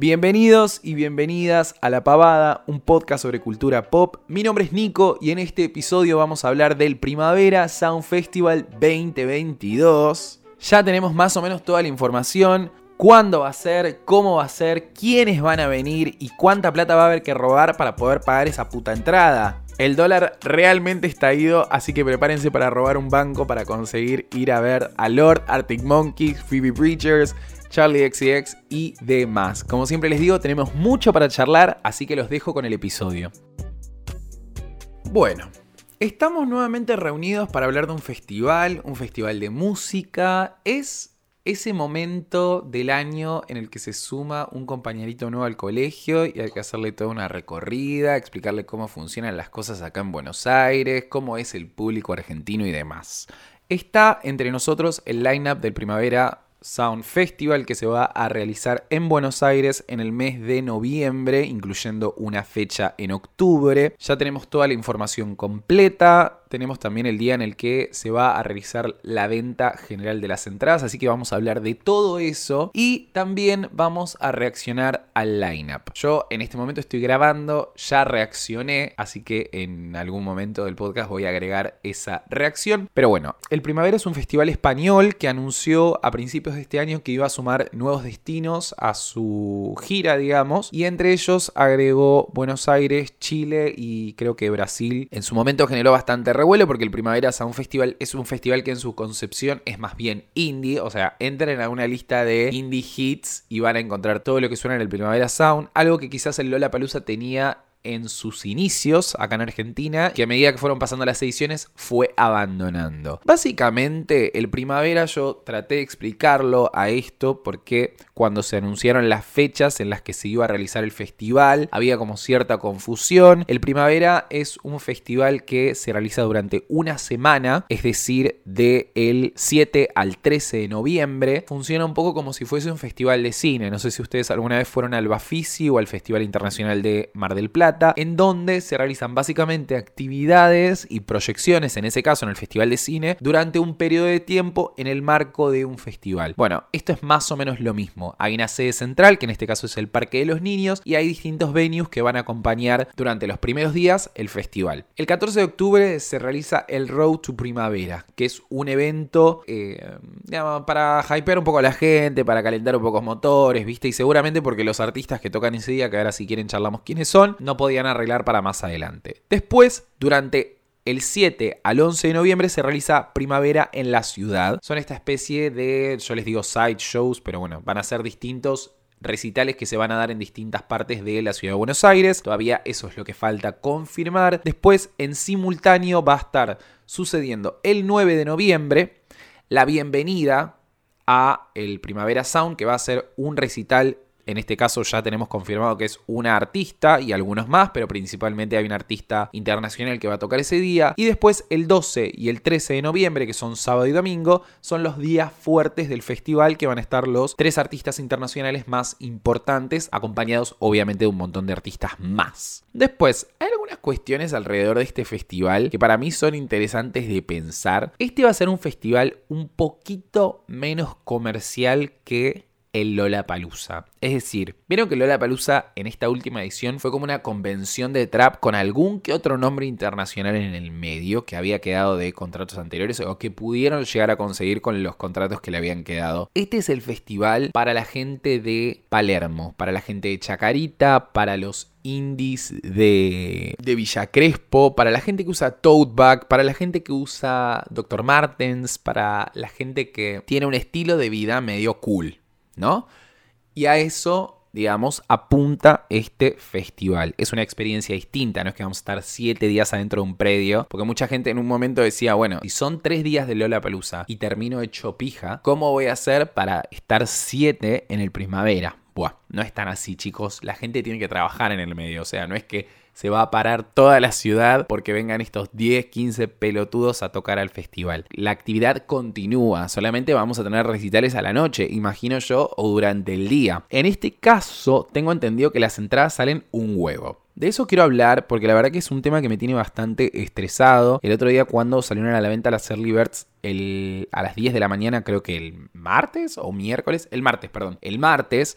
Bienvenidos y bienvenidas a La Pavada, un podcast sobre cultura pop. Mi nombre es Nico y en este episodio vamos a hablar del Primavera Sound Festival 2022. Ya tenemos más o menos toda la información, cuándo va a ser, cómo va a ser, quiénes van a venir y cuánta plata va a haber que robar para poder pagar esa puta entrada. El dólar realmente está ido, así que prepárense para robar un banco para conseguir ir a ver a Lord, Arctic Monkeys, Phoebe Preachers, Charlie XCX y demás. Como siempre les digo, tenemos mucho para charlar, así que los dejo con el episodio. Bueno, estamos nuevamente reunidos para hablar de un festival, un festival de música. Es ese momento del año en el que se suma un compañerito nuevo al colegio y hay que hacerle toda una recorrida, explicarle cómo funcionan las cosas acá en Buenos Aires, cómo es el público argentino y demás. Está entre nosotros el line-up del Primavera Sound Festival que se va a realizar en Buenos Aires en el mes de noviembre, incluyendo una fecha en octubre. Ya tenemos toda la información completa tenemos también el día en el que se va a realizar la venta general de las entradas, así que vamos a hablar de todo eso y también vamos a reaccionar al lineup. Yo en este momento estoy grabando, ya reaccioné, así que en algún momento del podcast voy a agregar esa reacción. Pero bueno, el Primavera es un festival español que anunció a principios de este año que iba a sumar nuevos destinos a su gira, digamos, y entre ellos agregó Buenos Aires, Chile y creo que Brasil. En su momento generó bastante revuelo porque el Primavera Sound Festival es un festival que en su concepción es más bien indie, o sea, entren a una lista de indie hits y van a encontrar todo lo que suena en el Primavera Sound, algo que quizás el Lola Palusa tenía en sus inicios acá en Argentina, que a medida que fueron pasando las ediciones fue abandonando. Básicamente, el primavera yo traté de explicarlo a esto porque cuando se anunciaron las fechas en las que se iba a realizar el festival, había como cierta confusión. El primavera es un festival que se realiza durante una semana, es decir, del el 7 al 13 de noviembre. Funciona un poco como si fuese un festival de cine. No sé si ustedes alguna vez fueron al Bafisi o al Festival Internacional de Mar del Plata en donde se realizan básicamente actividades y proyecciones, en ese caso en el Festival de Cine, durante un periodo de tiempo en el marco de un festival. Bueno, esto es más o menos lo mismo. Hay una sede central, que en este caso es el Parque de los Niños, y hay distintos venues que van a acompañar durante los primeros días el festival. El 14 de octubre se realiza el Road to Primavera, que es un evento eh, para hypear un poco a la gente, para calentar un poco los motores, ¿viste? Y seguramente porque los artistas que tocan ese día, que ahora si quieren charlamos quiénes son, no podían arreglar para más adelante. Después, durante el 7 al 11 de noviembre se realiza Primavera en la ciudad. Son esta especie de, yo les digo side shows, pero bueno, van a ser distintos recitales que se van a dar en distintas partes de la ciudad de Buenos Aires. Todavía eso es lo que falta confirmar. Después, en simultáneo, va a estar sucediendo el 9 de noviembre la bienvenida a el Primavera Sound, que va a ser un recital en este caso ya tenemos confirmado que es una artista y algunos más, pero principalmente hay un artista internacional que va a tocar ese día. Y después el 12 y el 13 de noviembre, que son sábado y domingo, son los días fuertes del festival que van a estar los tres artistas internacionales más importantes, acompañados obviamente de un montón de artistas más. Después, hay algunas cuestiones alrededor de este festival que para mí son interesantes de pensar. Este va a ser un festival un poquito menos comercial que el Lola Palusa. Es decir, vieron que Lola Palusa en esta última edición fue como una convención de trap con algún que otro nombre internacional en el medio que había quedado de contratos anteriores o que pudieron llegar a conseguir con los contratos que le habían quedado. Este es el festival para la gente de Palermo, para la gente de Chacarita, para los indies de, de Villa Crespo, para la gente que usa Tote Bag, para la gente que usa Dr. Martens, para la gente que tiene un estilo de vida medio cool. ¿No? Y a eso digamos, apunta este festival. Es una experiencia distinta, no es que vamos a estar siete días adentro de un predio, porque mucha gente en un momento decía, bueno, si son tres días de Lola Palusa y termino hecho pija, ¿cómo voy a hacer para estar siete en el primavera? Buah, no es tan así, chicos. La gente tiene que trabajar en el medio, o sea, no es que se va a parar toda la ciudad porque vengan estos 10, 15 pelotudos a tocar al festival. La actividad continúa, solamente vamos a tener recitales a la noche, imagino yo, o durante el día. En este caso, tengo entendido que las entradas salen un huevo. De eso quiero hablar porque la verdad que es un tema que me tiene bastante estresado. El otro día cuando salieron a la venta las Early Birds a las 10 de la mañana, creo que el martes o miércoles, el martes, perdón, el martes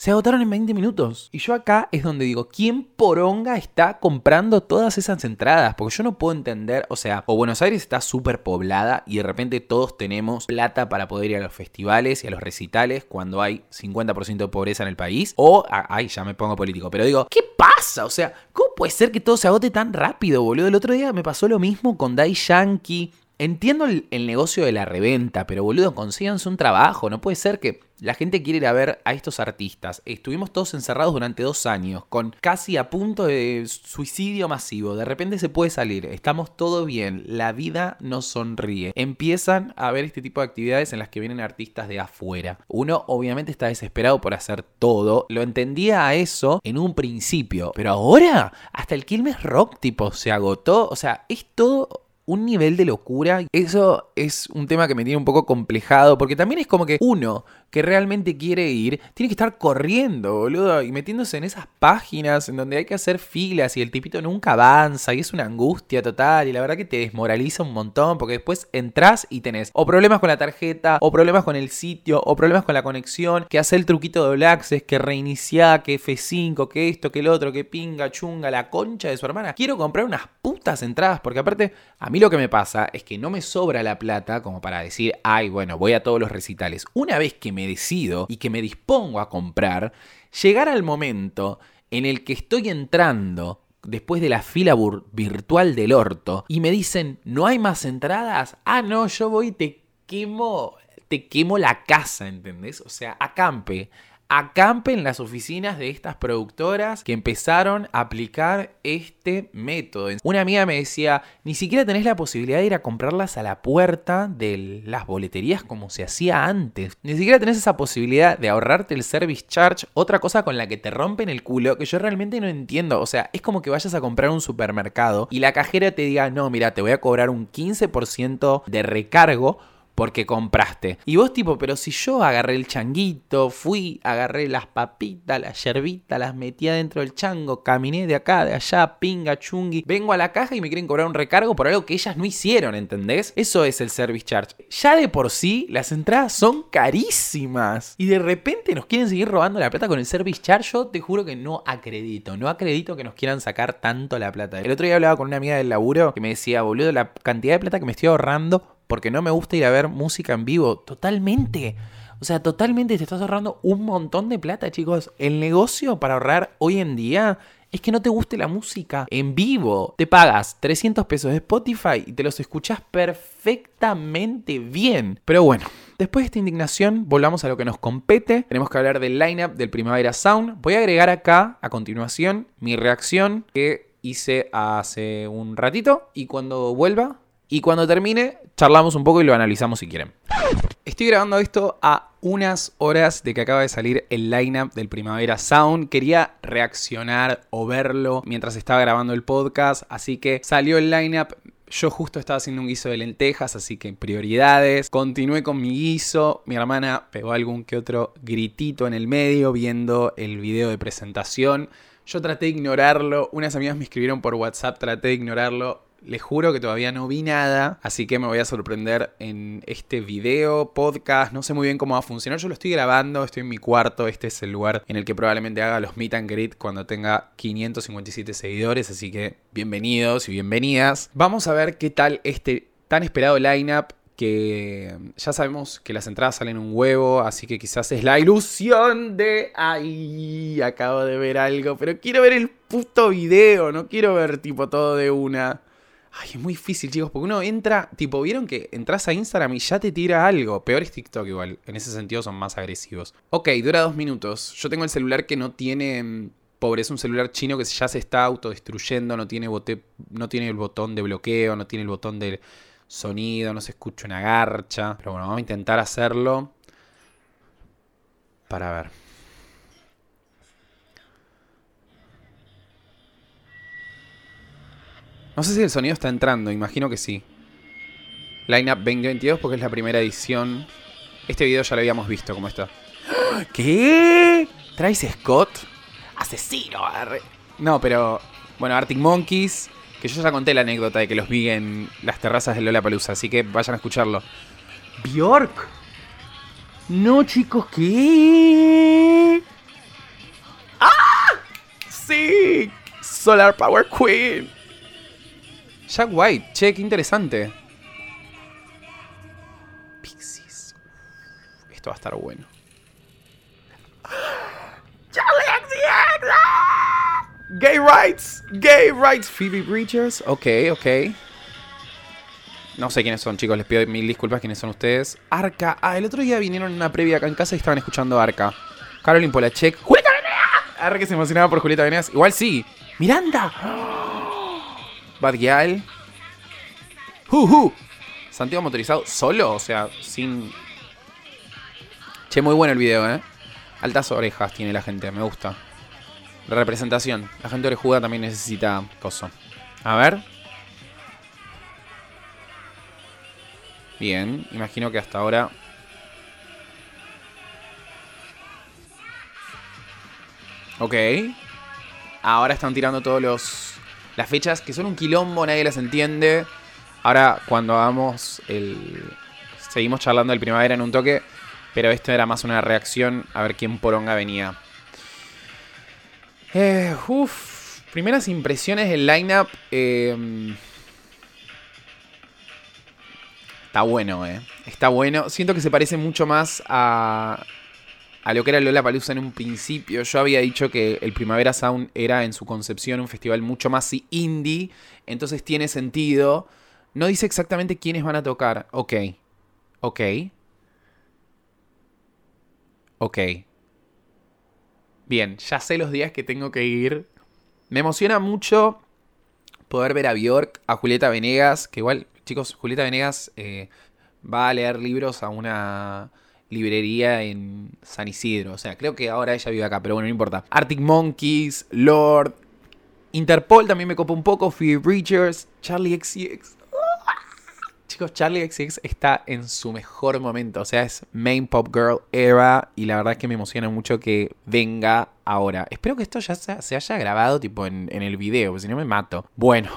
Se agotaron en 20 minutos. Y yo acá es donde digo, ¿quién poronga está comprando todas esas entradas? Porque yo no puedo entender, o sea, o Buenos Aires está súper poblada y de repente todos tenemos plata para poder ir a los festivales y a los recitales cuando hay 50% de pobreza en el país. O, ay, ya me pongo político, pero digo, ¿qué pasa? O sea, ¿cómo puede ser que todo se agote tan rápido, boludo? El otro día me pasó lo mismo con Dai Yankee. Entiendo el, negocio de la reventa, pero boludo, consíganse un trabajo. No puede ser que la gente quiere ir a ver a estos artistas. Estuvimos todos encerrados durante dos años, con casi a punto de suicidio masivo. De repente se puede salir, estamos todo bien, la vida nos sonríe. Empiezan a ver este tipo de actividades en las que vienen artistas de afuera. Uno obviamente está desesperado por hacer todo. Lo entendía a eso en un principio, pero ahora hasta el Quilmes Rock tipo se agotó. O sea, es todo un nivel de locura. Eso es un tema que me tiene un poco complejado, porque también es como que uno que realmente quiere ir, tiene que estar corriendo, boludo, y metiéndose en esas páginas en donde hay que hacer filas y el tipito nunca avanza y es una angustia total y la verdad que te desmoraliza un montón porque después entras y tenés o problemas con la tarjeta, o problemas con el sitio, o problemas con la conexión, que hace el truquito de Blackses, que reinicia, que F5, que esto, que el otro, que pinga, chunga, la concha de su hermana. Quiero comprar unas putas entradas porque aparte a mí lo que me pasa es que no me sobra la plata como para decir, ay, bueno, voy a todos los recitales. Una vez que me decido y que me dispongo a comprar, llegar al momento en el que estoy entrando después de la fila virtual del orto y me dicen, ¿no hay más entradas? Ah, no, yo voy y te quemo, te quemo la casa, ¿entendés? O sea, acampe acampe en las oficinas de estas productoras que empezaron a aplicar este método. Una amiga me decía, ni siquiera tenés la posibilidad de ir a comprarlas a la puerta de las boleterías como se hacía antes. Ni siquiera tenés esa posibilidad de ahorrarte el service charge, otra cosa con la que te rompen el culo que yo realmente no entiendo. O sea, es como que vayas a comprar un supermercado y la cajera te diga, no, mira, te voy a cobrar un 15% de recargo porque compraste. Y vos tipo, pero si yo agarré el changuito, fui, agarré las papitas, las yerbitas, las metí adentro del chango, caminé de acá, de allá, pinga, chungui, vengo a la caja y me quieren cobrar un recargo por algo que ellas no hicieron, ¿entendés? Eso es el service charge. Ya de por sí, las entradas son carísimas. Y de repente nos quieren seguir robando la plata con el service charge. Yo te juro que no acredito, no acredito que nos quieran sacar tanto la plata. El otro día hablaba con una amiga del laburo que me decía, boludo, la cantidad de plata que me estoy ahorrando porque no me gusta ir a ver música en vivo. Totalmente. O sea, totalmente te estás ahorrando un montón de plata, chicos. El negocio para ahorrar hoy en día es que no te guste la música en vivo. Te pagas 300 pesos de Spotify y te los escuchas perfectamente bien. Pero bueno, después de esta indignación, volvamos a lo que nos compete. Tenemos que hablar del lineup del Primavera Sound. Voy a agregar acá, a continuación, mi reacción que hice hace un ratito. Y cuando vuelva, y cuando termine, charlamos un poco y lo analizamos si quieren. Estoy grabando esto a unas horas de que acaba de salir el lineup del Primavera Sound. Quería reaccionar o verlo mientras estaba grabando el podcast, así que salió el lineup. Yo justo estaba haciendo un guiso de lentejas, así que prioridades. Continué con mi guiso. Mi hermana pegó algún que otro gritito en el medio viendo el video de presentación. Yo traté de ignorarlo. Unas amigas me escribieron por WhatsApp, traté de ignorarlo les juro que todavía no vi nada, así que me voy a sorprender en este video, podcast, no sé muy bien cómo va a funcionar. Yo lo estoy grabando, estoy en mi cuarto, este es el lugar en el que probablemente haga los meet and greet cuando tenga 557 seguidores, así que bienvenidos y bienvenidas. Vamos a ver qué tal este tan esperado lineup que ya sabemos que las entradas salen un huevo, así que quizás es la ilusión de, ay, acabo de ver algo, pero quiero ver el puto video, no quiero ver tipo todo de una. Ay, es muy difícil, chicos, porque uno entra, tipo, vieron que entras a Instagram y ya te tira algo. Peor es TikTok igual, en ese sentido son más agresivos. Ok, dura dos minutos. Yo tengo el celular que no tiene... Mm, pobre, es un celular chino que ya se está autodestruyendo, no tiene, no tiene el botón de bloqueo, no tiene el botón de sonido, no se escucha una garcha. Pero bueno, vamos a intentar hacerlo para ver. No sé si el sonido está entrando, imagino que sí. Lineup 2022 porque es la primera edición. Este video ya lo habíamos visto, ¿cómo está? ¿Qué? ¿Traes Scott? Asesino. No, pero... Bueno, Arctic Monkeys. Que yo ya conté la anécdota de que los vi en las terrazas de Lola Palusa, así que vayan a escucharlo. Bjork. No, chicos, ¿qué? Music. Solar Power Queen. Jack White, che, qué interesante. Pixies. Esto va a estar bueno. Gay rights, gay rights. Phoebe Bridgers, ok, ok. No sé quiénes son, chicos, les pido mil disculpas quiénes son ustedes. Arca, ah, el otro día vinieron en una previa acá en casa y estaban escuchando Arca. Caroline Polachek. ¡Julieta Venegas! Arca que se emocionaba por Julieta Venegas. Igual sí. ¡Miranda! Bad Gyal. ¡Hu, Santiago motorizado solo, o sea, sin. Che, muy bueno el video, ¿eh? Altas orejas tiene la gente, me gusta. Representación. La gente orejuda también necesita coso. A ver. Bien, imagino que hasta ahora... Ok. Ahora están tirando todos los... Las fechas que son un quilombo, nadie las entiende. Ahora, cuando hagamos el... Seguimos charlando del primavera en un toque. Pero esto era más una reacción a ver quién poronga venía. Eh, uf, primeras impresiones del lineup. Eh, Está bueno, eh. Está bueno. Siento que se parece mucho más a, a lo que era Lola Palusa en un principio. Yo había dicho que el Primavera Sound era en su concepción un festival mucho más indie. Entonces tiene sentido. No dice exactamente quiénes van a tocar. Ok. Ok. Ok. Bien, ya sé los días que tengo que ir. Me emociona mucho poder ver a Bjork, a Julieta Venegas, que igual Chicos, Julieta Venegas eh, va a leer libros a una librería en San Isidro. O sea, creo que ahora ella vive acá, pero bueno, no importa. Arctic Monkeys, Lord, Interpol también me copa un poco, Phoebe Bridgers, Charlie XCX. Chicos, Charlie XCX está en su mejor momento. O sea, es main pop girl era. Y la verdad es que me emociona mucho que venga ahora. Espero que esto ya se, haya grabado tipo en, en el video, porque si no me mato. Bueno,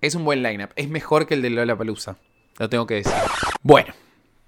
es un buen lineup. Es mejor que el de Lola Palusa. Lo tengo que decir. Bueno,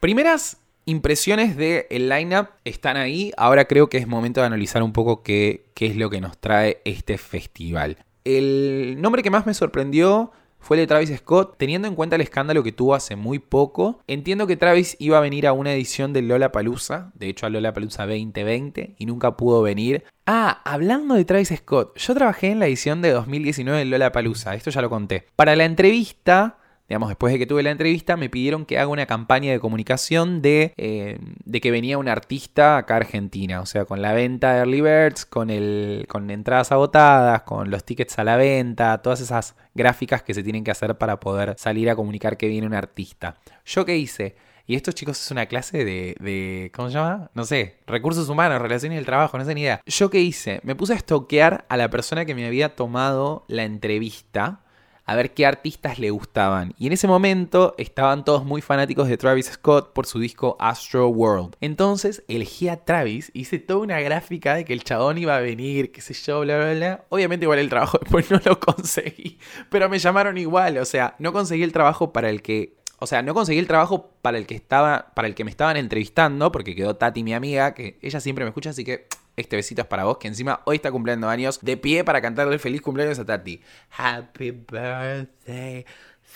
primeras impresiones del el lineup están ahí. Ahora creo que es momento de analizar un poco qué, qué es lo que nos trae este festival. El nombre que más me sorprendió fue el de Travis Scott, teniendo en cuenta el escándalo que tuvo hace muy poco. Entiendo que Travis iba a venir a una edición de Lola Palusa, de hecho a Lola Palusa 2020, y nunca pudo venir. Ah, hablando de Travis Scott, yo trabajé en la edición de 2019 de Lola Palusa, esto ya lo conté. Para la entrevista digamos, después de que tuve la entrevista, me pidieron que haga una campaña de comunicación de, eh, de que venía un artista acá a Argentina. O sea, con la venta de Early Birds, con, el, con entradas agotadas, con los tickets a la venta, todas esas gráficas que se tienen que hacer para poder salir a comunicar que viene un artista. ¿Yo qué hice? Y esto, chicos, es una clase de, de, ¿Cómo se llama? No sé. Recursos humanos, relaciones del trabajo, no sé ni idea. ¿Yo qué hice? Me puse a estoquear a la persona que me había tomado la entrevista a ver qué artistas le gustaban. Y en ese momento estaban todos muy fanáticos de Travis Scott por su disco Astro World. Entonces elegí a Travis, hice toda una gráfica de que el chabón iba a venir, qué sé yo, bla, bla, bla. Obviamente igual el trabajo después no lo conseguí, pero me llamaron igual, o sea, no conseguí el trabajo para el que o sea, no conseguí el trabajo para el que estaba, para el que me estaban entrevistando, porque quedó Tati, mi amiga, que ella siempre me escucha, así que este besito es para vos, que encima hoy está cumpliendo años, de pie para cantarle feliz cumpleaños a Tati. Happy birthday.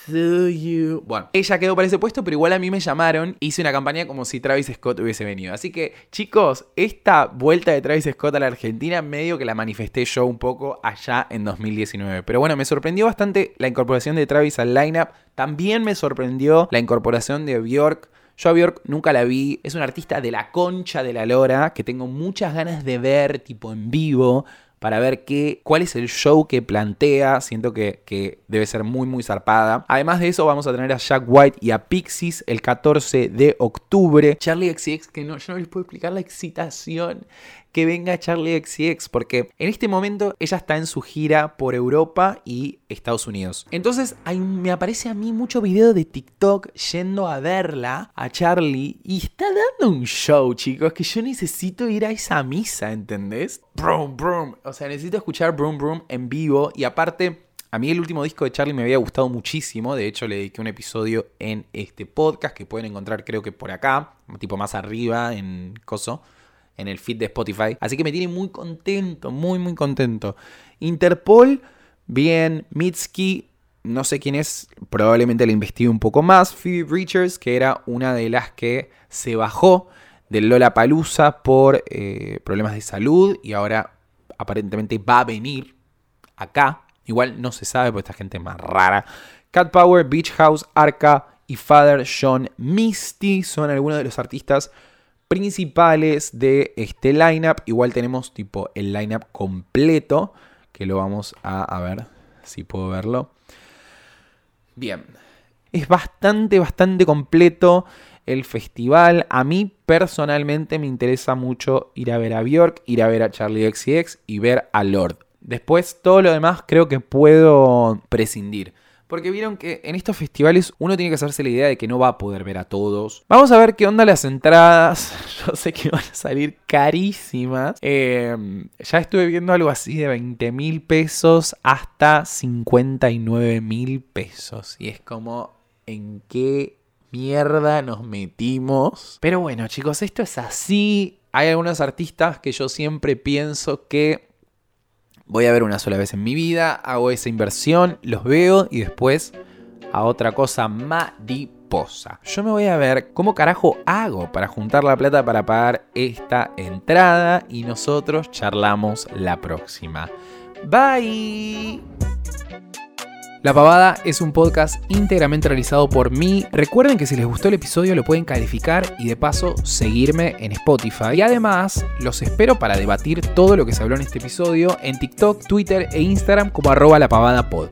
To you. Bueno, ella quedó para ese puesto, pero igual a mí me llamaron. Hice una campaña como si Travis Scott hubiese venido. Así que, chicos, esta vuelta de Travis Scott a la Argentina, medio que la manifesté yo un poco allá en 2019. Pero bueno, me sorprendió bastante la incorporación de Travis al lineup. También me sorprendió la incorporación de Bjork. Yo a Bjork nunca la vi, es una artista de la concha de la lora que tengo muchas ganas de ver tipo en vivo para ver qué, cuál es el show que plantea. Siento que, que, debe ser muy, muy zarpada. Además de eso, vamos a tener a Jack White y a Pixies el 14 de octubre. Charlie XX, que no, yo no les puedo explicar la excitación que venga Charlie XCX, porque en este momento ella está en su gira por Europa y Estados Unidos. Entonces me aparece a mí mucho video de TikTok yendo a verla, a Charlie, y está dando un show, chicos, que yo necesito ir a esa misa, ¿entendés? Brum, brum. O sea, necesito escuchar Brum, Brum en vivo y aparte... A mí el último disco de Charlie me había gustado muchísimo, de hecho le dediqué un episodio en este podcast que pueden encontrar creo que por acá, tipo más arriba en Coso, en el feed de Spotify. Así que me tiene muy contento, muy, muy contento. Interpol, bien. Mitski, no sé quién es, probablemente la investigue un poco más. Phoebe Richards, que era una de las que se bajó del Lola Palusa por eh, problemas de salud y ahora aparentemente va a venir acá. Igual no se sabe, porque esta gente es más rara. Cat Power, Beach House, Arca y Father John Misty son algunos de los artistas principales de este lineup. Igual tenemos tipo el lineup completo, que lo vamos a, ver si puedo verlo. Bien, es bastante, bastante completo el festival. A mí personalmente me interesa mucho ir a ver a Bjork, ir a ver a Charlie XCX y ver a Lord. Después todo lo demás creo que puedo prescindir. Porque vieron que en estos festivales uno tiene que hacerse la idea de que no va a poder ver a todos. Vamos a ver qué onda las entradas. Yo sé que van a salir carísimas. Em, ya estuve viendo algo así de 20 mil pesos hasta 59 mil pesos. Y es como, ¿en qué mierda nos metimos? Pero bueno, chicos, esto es así. Hay algunos artistas que yo siempre pienso que voy a ver una sola vez en mi vida, hago esa inversión, los veo y después a otra cosa mariposa. Yo me voy a ver cómo carajo hago para juntar la plata para pagar esta entrada y nosotros charlamos la próxima. Bye. La Pavada es un podcast íntegramente realizado por mí. Recuerden que si les gustó el episodio lo pueden calificar y de paso seguirme en Spotify. Y además los espero para debatir todo lo que se habló en este episodio en TikTok, Twitter e Instagram como arroba la pavada pod.